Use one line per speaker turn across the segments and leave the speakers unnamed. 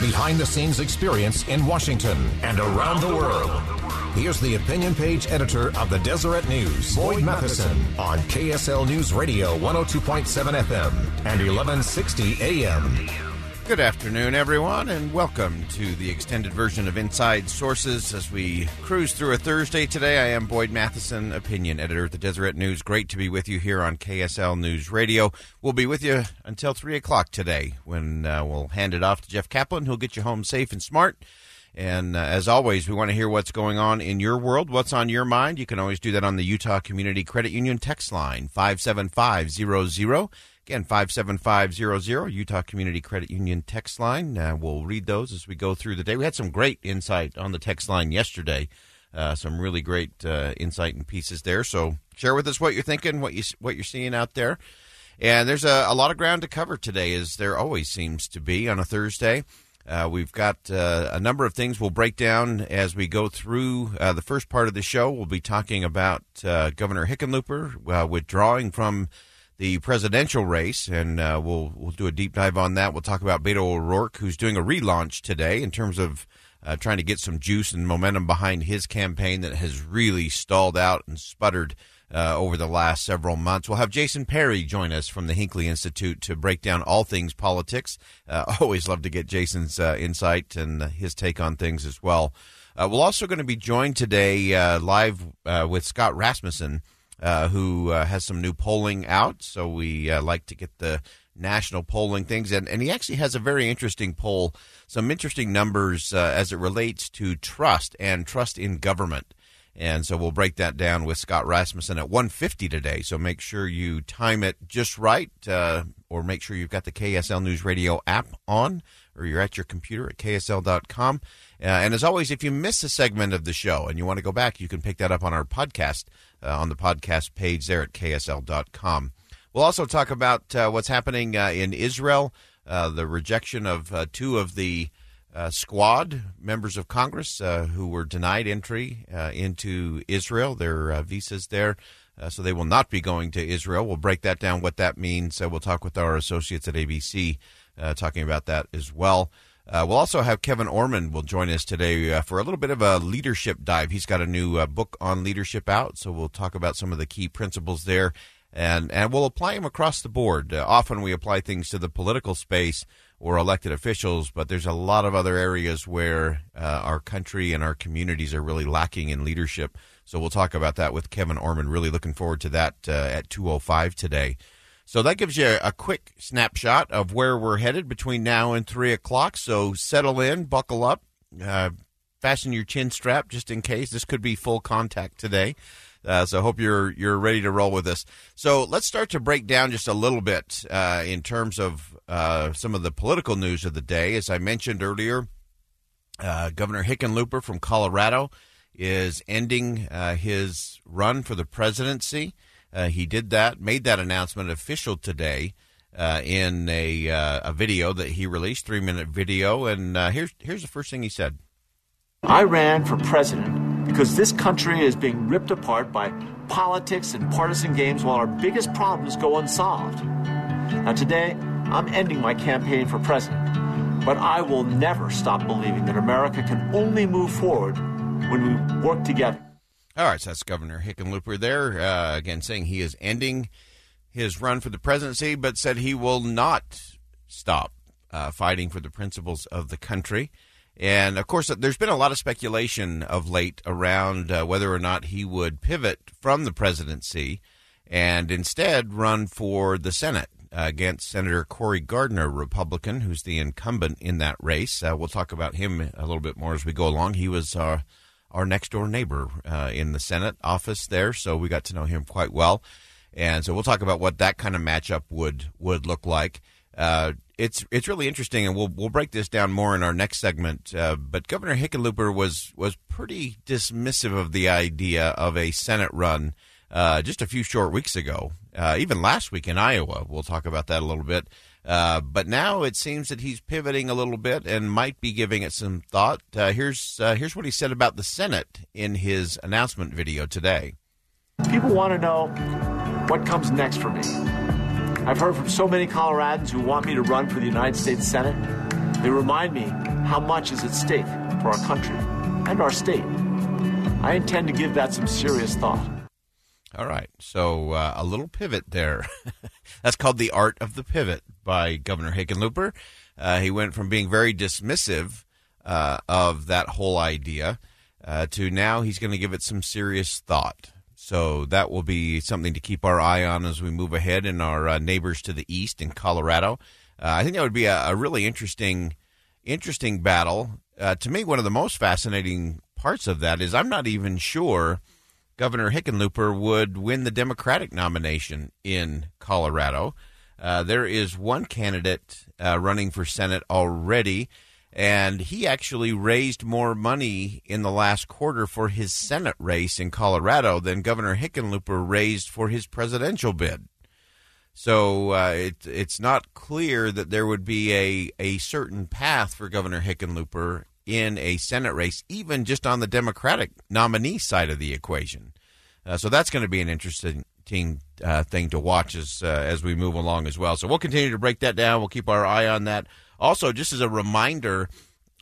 Behind the scenes experience in Washington and around the world. Here's the opinion page editor of the Deseret News, Boyd Matheson, on KSL News Radio 102.7 FM and 1160 AM.
Good afternoon, everyone, and welcome to the extended version of Inside Sources as we cruise through a Thursday today. I am Boyd Matheson, opinion editor at the Deseret News. Great to be with you here on KSL News Radio. We'll be with you until 3 o'clock today when uh, we'll hand it off to Jeff Caplan, who'll get you home safe and smart. And uh, as always, we want to hear what's going on in your world, what's on your mind. You can always do that on the Utah Community Credit Union text line, 57500. Again, 57500, Utah Community Credit Union text line. Uh, we'll read those as we go through the day. We had some great insight on the text line yesterday. Uh, some really great uh, insight and pieces there. So share with us what you're thinking, what you what you're seeing out there. And there's a, a lot of ground to cover today, as there always seems to be on a Thursday. Uh, we've got uh, a number of things we'll break down as we go through uh, the first part of the show. We'll be talking about uh, Governor Hickenlooper uh, withdrawing from the presidential race, and uh, we'll we'll do a deep dive on that. We'll talk about Beto O'Rourke, who's doing a relaunch today in terms of trying to get some juice and momentum behind his campaign that has really stalled out and sputtered. Uh, over the last several months. We'll have Jason Perry join us from the Hinckley Institute to break down all things politics. Uh, always love to get Jason's uh, insight and his take on things as well. we're also going to be joined today live with Scott Rasmussen, who has some new polling out. So we like to get the national polling things. And, and he actually has a very interesting poll, some interesting numbers as it relates to trust and trust in government. And so we'll break that down with Scott Rasmussen at 150 today. So make sure you time it just right, uh, or make sure you've got the KSL News Radio app on, or you're at your computer at ksl.com. Uh, and as always, if you miss a segment of the show and you want to go back, you can pick that up on our podcast, uh, on the podcast page there at ksl.com. We'll also talk about uh, what's happening uh, in Israel, uh, the rejection of two of the uh, squad members of Congress uh, who were denied entry uh, into Israel, their uh, visas there. Uh, so they will not be going to Israel. We'll break that down, what that means. we'll talk with our associates at ABC uh, talking about that as well. We'll also have Kevin Orman will join us today for a little bit of a leadership dive. He's got a new book on leadership out, so we'll talk about some of the key principles there, and and we'll apply them across the board. often we apply things to the political space or elected officials, but there's a lot of other areas where uh, our country and our communities are really lacking in leadership. So we'll talk about that with Kevin Orman. Really looking forward to that uh, at 2:05 today. So that gives you a quick snapshot of where we're headed between now and three o'clock. So settle in, buckle up, uh, fasten your chin strap just in case. This could be full contact today. Uh, so I hope you're you're ready to roll with this. So let's start to break down just a little bit uh, in terms of uh, some of the political news of the day. As I mentioned earlier, uh, Governor Hickenlooper from Colorado is ending uh, his run for the presidency. Uh, he did that, made that announcement official today. Uh, in a uh, a video that he released, three minute video, and uh, here's here's the first thing he said.
I ran for president because this country is being ripped apart by politics and partisan games while our biggest problems go unsolved. Now, today, I'm ending my campaign for president, but I will never stop believing that America can only move forward when we work together.
All right, so that's Governor Hickenlooper there, uh, again saying he is ending his run for the presidency, but said he will not stop uh, fighting for the principles of the country. And of course, there's been a lot of speculation of late around uh, whether or not he would pivot from the presidency and instead run for the Senate uh, against Senator Cory Gardner, Republican, who's the incumbent in that race. Uh, we'll talk about him a little bit more as we go along. He was our, next door neighbor uh, in the Senate office there, so we got to know him quite well. And so we'll talk about what that kind of matchup would would look like. Uh, it's it's really interesting, and we'll we'll break this down more in our next segment. Uh, but Governor Hickenlooper was was pretty dismissive of the idea of a Senate run uh, just a few short weeks ago, uh, even last week in Iowa. We'll talk about that a little bit. Uh, but now it seems that he's pivoting a little bit and might be giving it some thought. Uh, here's uh, here's what he said about the Senate in his announcement video today.
People want to know what comes next for me. I've heard from so many Coloradans who want me to run for the United States Senate. They remind me how much is at stake for our country and our state. I intend to give that some serious thought.
All right. So uh, a little pivot there. That's called The Art of the Pivot by Governor Hickenlooper. Uh, he went from being very dismissive uh, of that whole idea uh, to now he's going to give it some serious thought. So that will be something to keep our eye on as we move ahead in our uh, neighbors to the east in Colorado. Uh, I think that would be a, a really interesting, interesting battle. To me, one of the most fascinating parts of that is I'm not even sure Governor Hickenlooper would win the Democratic nomination in Colorado. Uh, there is one candidate uh, running for Senate already and he actually raised more money in the last quarter for his Senate race in Colorado than Governor Hickenlooper raised for his presidential bid. So uh, it, it's not clear that there would be a, a certain path for Governor Hickenlooper in a Senate race, even just on the Democratic nominee side of the equation. Uh, so that's going to be an interesting uh, thing to watch as uh, as we move along as well. So we'll continue to break that down. We'll keep our eye on that. Also, just as a reminder,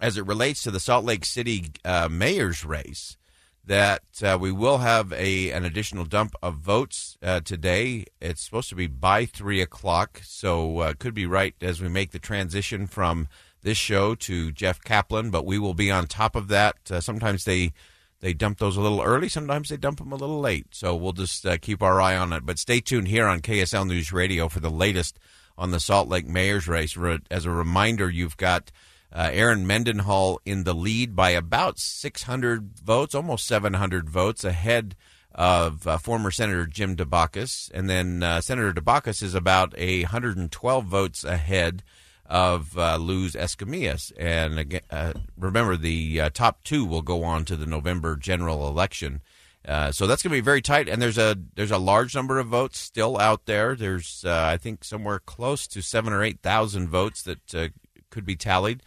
as it relates to the Salt Lake City uh, mayor's race, that uh, we will have a an additional dump of votes uh, today. It's supposed to be by three o'clock, so could be right as we make the transition from this show to Jeff Caplan. But we will be on top of that. Uh, sometimes they they dump those a little early. Sometimes they dump them a little late. So we'll just uh, keep our eye on it. But stay tuned here on KSL News Radio for the latest on the Salt Lake mayor's race. As a reminder, you've got uh, Erin Mendenhall in the lead by about 600 votes, almost 700 votes ahead of uh, former Senator Jim Dabakis. And then uh, Senator Dabakis is about 112 votes ahead of uh, Luz Escamilla. And again, uh, remember, the uh, top two will go on to the November general election. Uh, so that's going to be very tight, and there's a there's a large number of votes still out there. There's uh, I think somewhere close to seven or eight thousand votes that uh, could be tallied,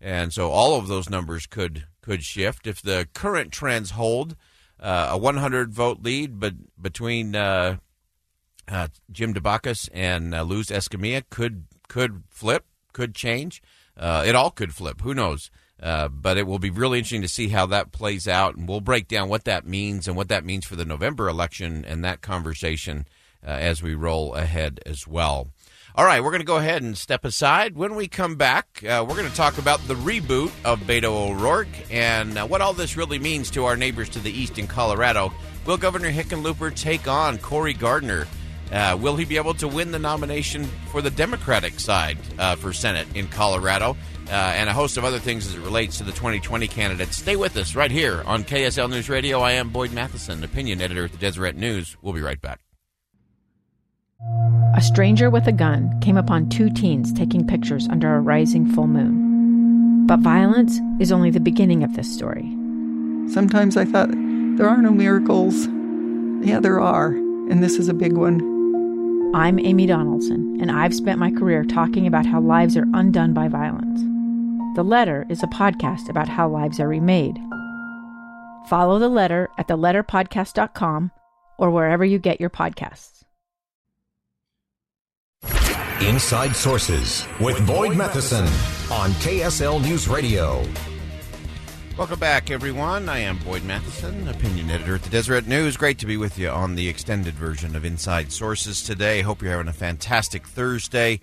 and so all of those numbers could could shift if the current trends hold. Uh, a 100 vote lead, but between Jim Dabakis and Luz Escamilla could could flip, could change. it all could flip. Who knows? Uh, but it will be really interesting to see how that plays out, and we'll break down what that means and what that means for the November election and that conversation uh, as we roll ahead as well. All right, we're going to go ahead and step aside. When we come back, uh, we're going to talk about the reboot of Beto O'Rourke and uh, what all this really means to our neighbors to the east in Colorado. Will Governor Hickenlooper take on Cory Gardner? Uh, will he be able to win the nomination for the Democratic side uh, for Senate in Colorado? Uh, and a host of other things as it relates to the 2020 candidates. Stay with us right here on KSL News Radio. I am Boyd Matheson, opinion editor at the Deseret News. We'll be right back.
A stranger with a gun came upon two teens taking pictures under a rising full moon. But violence is only the beginning of this story.
Sometimes I thought, there are no miracles. Yeah, there are, and this is a big one.
I'm Amy Donaldson, and I've spent my career talking about how lives are undone by violence. The Letter is a podcast about how lives are remade. Follow The Letter at theletterpodcast.com or wherever you get your podcasts.
Inside Sources with Boyd Matheson on KSL News Radio.
Welcome back, everyone. I am Boyd Matheson, opinion editor at the Deseret News. Great to be with you on the extended version of Inside Sources today. Hope you're having a fantastic Thursday.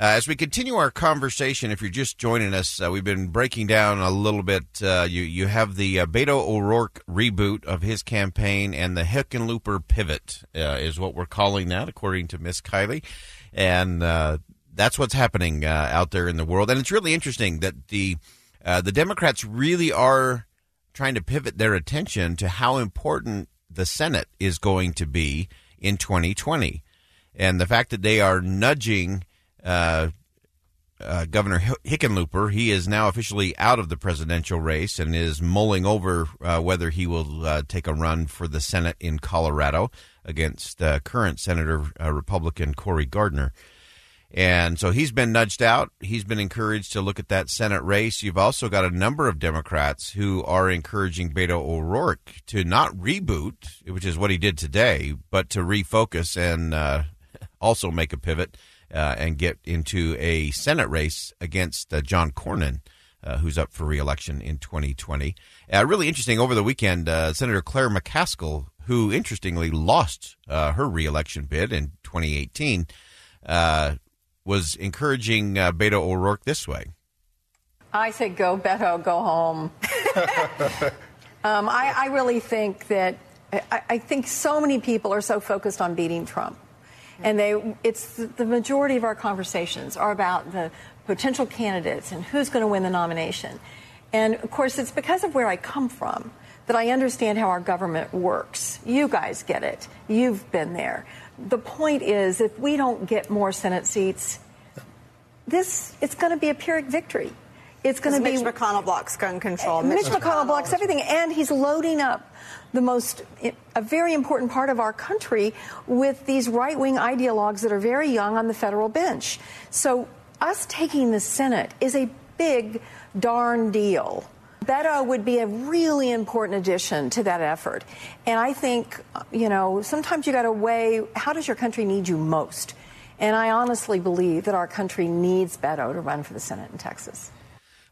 Uh, as we continue our conversation, if you're just joining us, uh, we've been breaking down a little bit. Uh, you you have the uh, Beto O'Rourke reboot of his campaign, and the Hickenlooper pivot uh, is what we're calling that, according to Miss Kiley, and uh, that's what's happening out there in the world. And it's really interesting that the the Democrats really are trying to pivot their attention to how important the Senate is going to be in 2020, and the fact that they are nudging uh, uh, Governor Hickenlooper. He is now officially out of the presidential race and is mulling over uh, whether he will uh, take a run for the Senate in Colorado against uh, current Senator uh, Republican Cory Gardner. And so he's been nudged out. He's been encouraged to look at that Senate race. You've also got a number of Democrats who are encouraging Beto O'Rourke to not reboot, which is what he did today, but to refocus and also make a pivot uh, and get into a Senate race against uh, John Cornyn. Uh, who's up for reelection in 2020? Uh, really interesting. Over the weekend, uh, Senator Claire McCaskill, who interestingly lost uh, her reelection bid in 2018, was encouraging Beto O'Rourke this way.
I say, go Beto, go home. um, I, I, really think that I, I think so many people are so focused on beating Trump and they it's the majority of our conversations are about the potential candidates and who's going to win the nomination. And of course, it's because of where I come from that I understand how our government works. You guys get it. You've been there. The point is, if we don't get more Senate seats, this it's going to be a Pyrrhic victory. It's going to
be Mitch McConnell blocks gun control.
Mitch, Mitch McConnell, McConnell blocks everything, and he's loading up the most a very important part of our country with these right-wing ideologues that are very young on the federal bench. So us taking the Senate is a big darn deal. Beto would be a really important addition to that effort. And I think, you know, sometimes you got to weigh how does your country need you most? And I honestly believe that our country needs Beto to run for the Senate in Texas.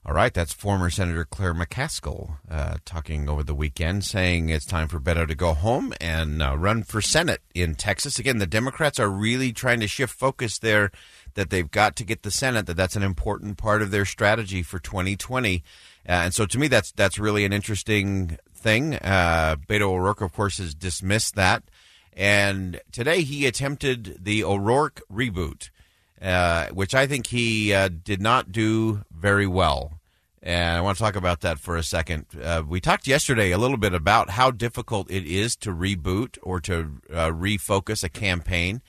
All right, that's former Senator Claire McCaskill uh, talking over the weekend, saying it's time for Beto to go home and uh, run for Senate in Texas. Again, the Democrats are really trying to shift focus there that they've got to get the Senate, that that's an important part of their strategy for 2020. Uh, and so to me, that's that's really an interesting thing. Uh, Beto O'Rourke, of course, has dismissed that. And today he attempted the O'Rourke reboot. Uh, which I think he uh, did not do very well. And I want to talk about that for a second. Uh, we talked yesterday a little bit about how difficult it is to reboot or to uh, refocus a campaign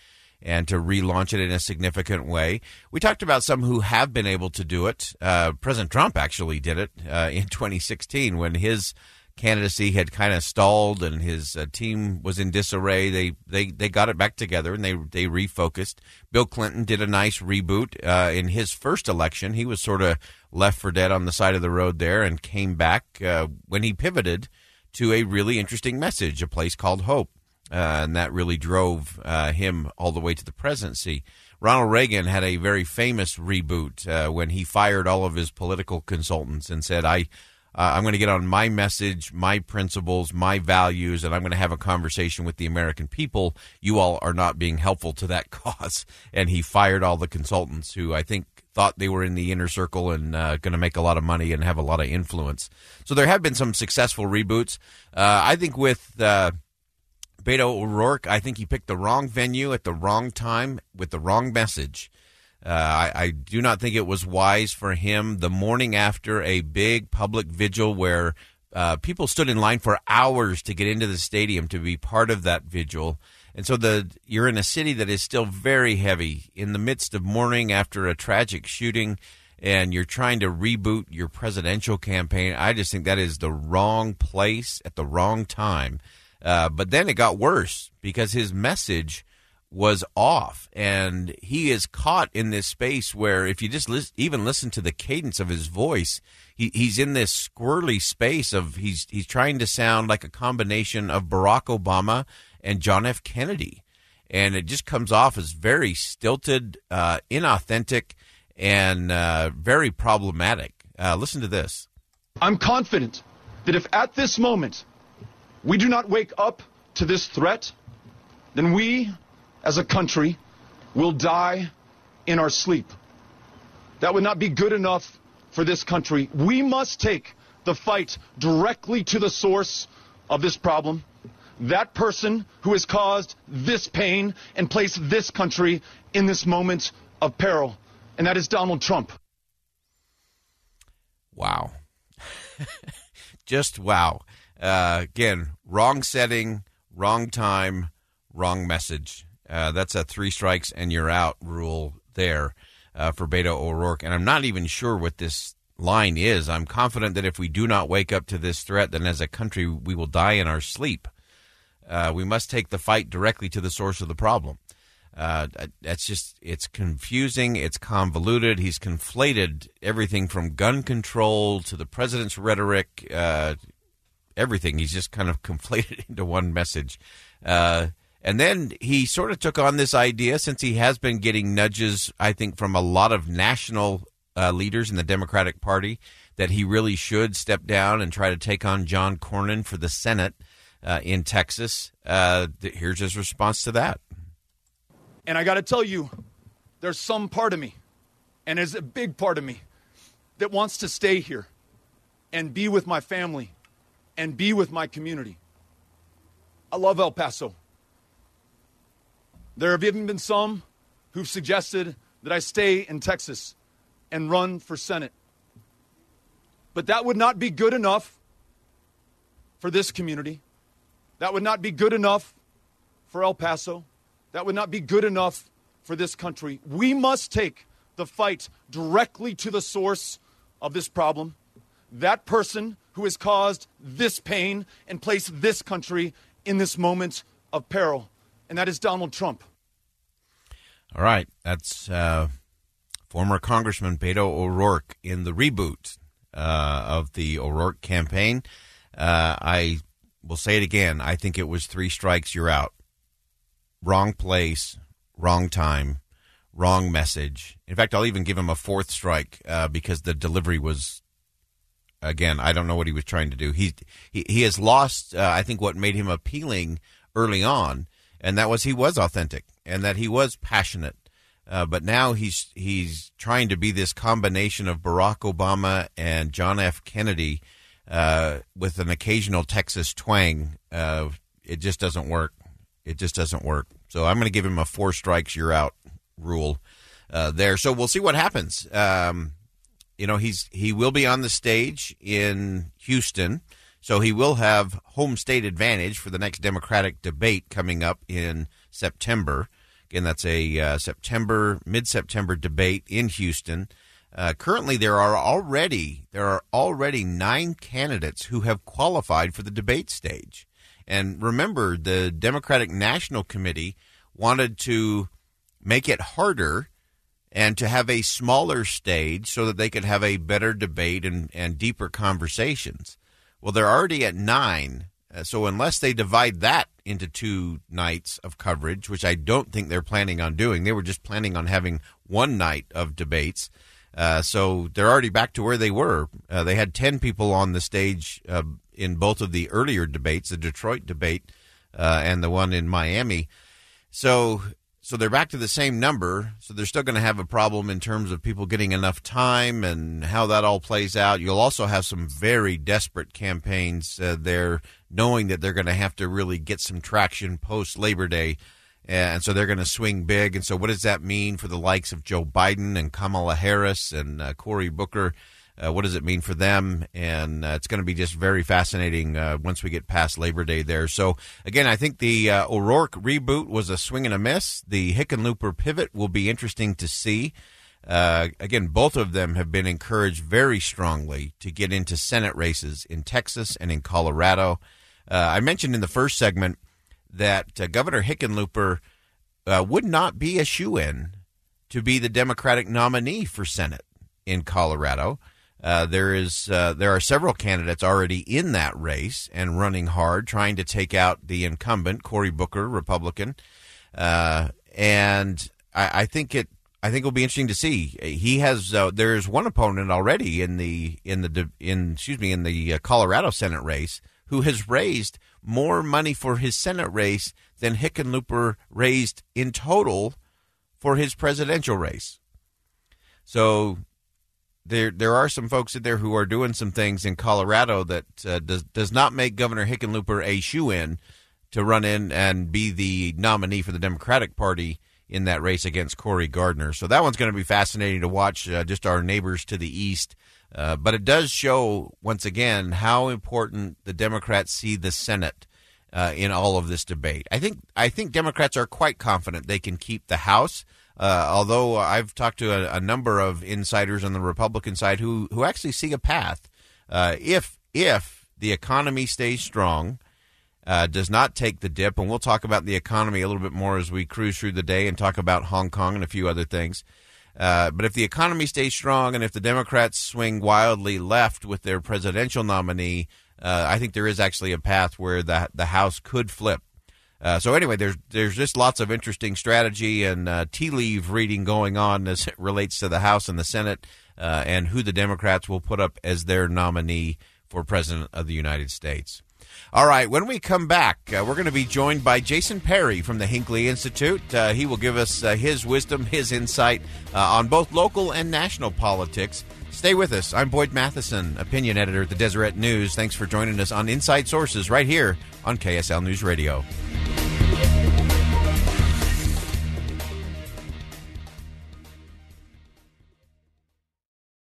and to relaunch it in a significant way. We talked about some who have been able to do it. Uh, President Trump actually did it in 2016 when his candidacy had kind of stalled and his uh, team was in disarray. They, they they got it back together and they they refocused. Bill Clinton did a nice reboot uh, in his first election. He was sort of left for dead on the side of the road there and came back uh, when he pivoted to a really interesting message, a place called Hope, uh, and that really drove uh, him all the way to the presidency. Ronald Reagan had a very famous reboot uh, when he fired all of his political consultants and said, "I." Uh, I'm going to get on my message, my principles, my values, and I'm going to have a conversation with the American people. You all are not being helpful to that cause. And he fired all the consultants who I think thought they were in the inner circle and uh, going to make a lot of money and have a lot of influence. So there have been some successful reboots. Uh, I think with uh, Beto O'Rourke, I think he picked the wrong venue at the wrong time with the wrong message. Uh, I, I, do not think it was wise for him the morning after a big public vigil where uh, people stood in line for hours to get into the stadium to be part of that vigil. And so the you're in a city that is still very heavy in the midst of mourning after a tragic shooting and you're trying to reboot your presidential campaign. I just think that is the wrong place at the wrong time. Uh, but then it got worse because his message was off. And he is caught in this space where if you just listen, even listen to the cadence of his voice he, he's in this squirrely space of he's he's trying to sound like a combination of Barack Obama and John F. Kennedy. And it just comes off as very stilted uh, inauthentic and uh, very problematic. Uh, listen to this.
I'm confident that if at this moment we do not wake up to this threat then we as a country will die in our sleep. That would not be good enough for this country. We must take the fight directly to the source of this problem. That person who has caused this pain and placed this country in this moment of peril. And that is Donald Trump.
Wow. Just wow. Uh, again, wrong setting, wrong time, wrong message. Uh, that's a three strikes and you're out rule there uh, for Beto O'Rourke. And I'm not even sure what this line is. I'm confident that if we do not wake up to this threat, then as a country we will die in our sleep. Uh, we must take the fight directly to the source of the problem. Uh, that's just, it's confusing, it's convoluted. He's conflated everything from gun control to the president's rhetoric, uh, everything. He's just kind of conflated into one message. Uh, and then he sort of took on this idea since he has been getting nudges, I think, from a lot of national uh, leaders in the Democratic Party that he really should step down and try to take on John Cornyn for the Senate uh, in Texas. Uh, here's his response to that.
And I got to tell you, there's some part of me, and there's a big part of me, that wants to stay here and be with my family and be with my community. I love El Paso. There have even been some who've suggested that I stay in Texas and run for Senate. But that would not be good enough for this community. That would not be good enough for El Paso. That would not be good enough for this country. We must take the fight directly to the source of this problem. That person who has caused this pain and placed this country in this moment of peril, and that is Donald Trump.
All right. That's uh, former Congressman Beto O'Rourke in the reboot uh, of the O'Rourke campaign. Uh, I will say it again. I think it was three strikes, you're out wrong place, wrong time, wrong message. In fact, I'll even give him a fourth strike uh, because the delivery was. Again, I don't know what he was trying to do. He he, he has lost. Uh, I think what made him appealing early on, and that was he was authentic and that he was passionate. Uh, but now he's he's trying to be this combination of Barack Obama and John F. Kennedy uh, with an occasional Texas twang. It just doesn't work. It just doesn't work. So I'm going to give him a four strikes, you're out rule uh, there. So we'll see what happens. Um, you know, he's he will be on the stage in Houston, so he will have home state advantage for the next Democratic debate coming up in September. Again, that's a uh, September mid September debate in Houston. Uh, currently, there are already there are already nine candidates who have qualified for the debate stage. And remember, the Democratic National Committee wanted to make it harder and to have a smaller stage so that they could have a better debate and, and deeper conversations. Well, they're already at nine. Uh, so unless they divide that into two nights of coverage, which I don't think they're planning on doing, they were just planning on having one night of debates. Uh, so they're already back to where they were. Uh, they had 10 people on the stage uh, in both of the earlier debates, the Detroit debate uh, and the one in Miami. So so they're back to the same number. So they're still going to have a problem in terms of people getting enough time and how that all plays out. You'll also have some very desperate campaigns uh, there, knowing that they're going to have to really get some traction post Labor Day. And so they're going to swing big. And so, what does that mean for the likes of Joe Biden and Kamala Harris and uh, Cory Booker? Uh, what does it mean for them? And uh, it's going to be just very fascinating uh, once we get past Labor Day there. So, again, I think the uh, O'Rourke reboot was a swing and a miss. The Hickenlooper pivot will be interesting to see. Uh, again, both of them have been encouraged very strongly to get into Senate races in Texas and in Colorado. Uh, I mentioned in the first segment that Governor Hickenlooper would not be a shoe in to be the Democratic nominee for Senate in Colorado. Uh, there is uh, there are several candidates already in that race and running hard, trying to take out the incumbent Cory Booker, Republican, uh, and I, I, think it. I think it'll be interesting to see. He has uh, there is one opponent already in the in the in excuse me in the uh, Colorado Senate race who has raised more money for his Senate race than Hickenlooper raised in total for his presidential race. So there there are some folks in there who are doing some things in Colorado that uh, does does not make Governor Hickenlooper a shoe in to run in and be the nominee for the Democratic Party in that race against Cory Gardner. So that one's going to be fascinating to watch. Uh, just our neighbors to the east. Uh, but it does show once again how important the Democrats see the Senate uh, in all of this debate. I think I think Democrats are quite confident they can keep the House. Uh, although I've talked to a, a, number of insiders on the Republican side who who actually see a path uh, if if the economy stays strong, uh, does not take the dip, and we'll talk about the economy a little bit more as we cruise through the day and talk about Hong Kong and a few other things. Uh, but if the economy stays strong and if the Democrats swing wildly left with their presidential nominee, uh, I think there is actually a path where the the House could flip. Uh, so anyway, there's there's just lots of interesting strategy and uh, tea leaf reading going on as it relates to the House and the Senate uh, and who the Democrats will put up as their nominee for president of the United States. All right, when we come back, uh, we're going to be joined by Jason Perry from the Hinckley Institute. Uh, he will give us uh, his wisdom, his insight on both local and national politics. Stay with us. I'm Boyd Matheson, opinion editor at the Deseret News. Thanks for joining us on Inside Sources right here on KSL News Radio.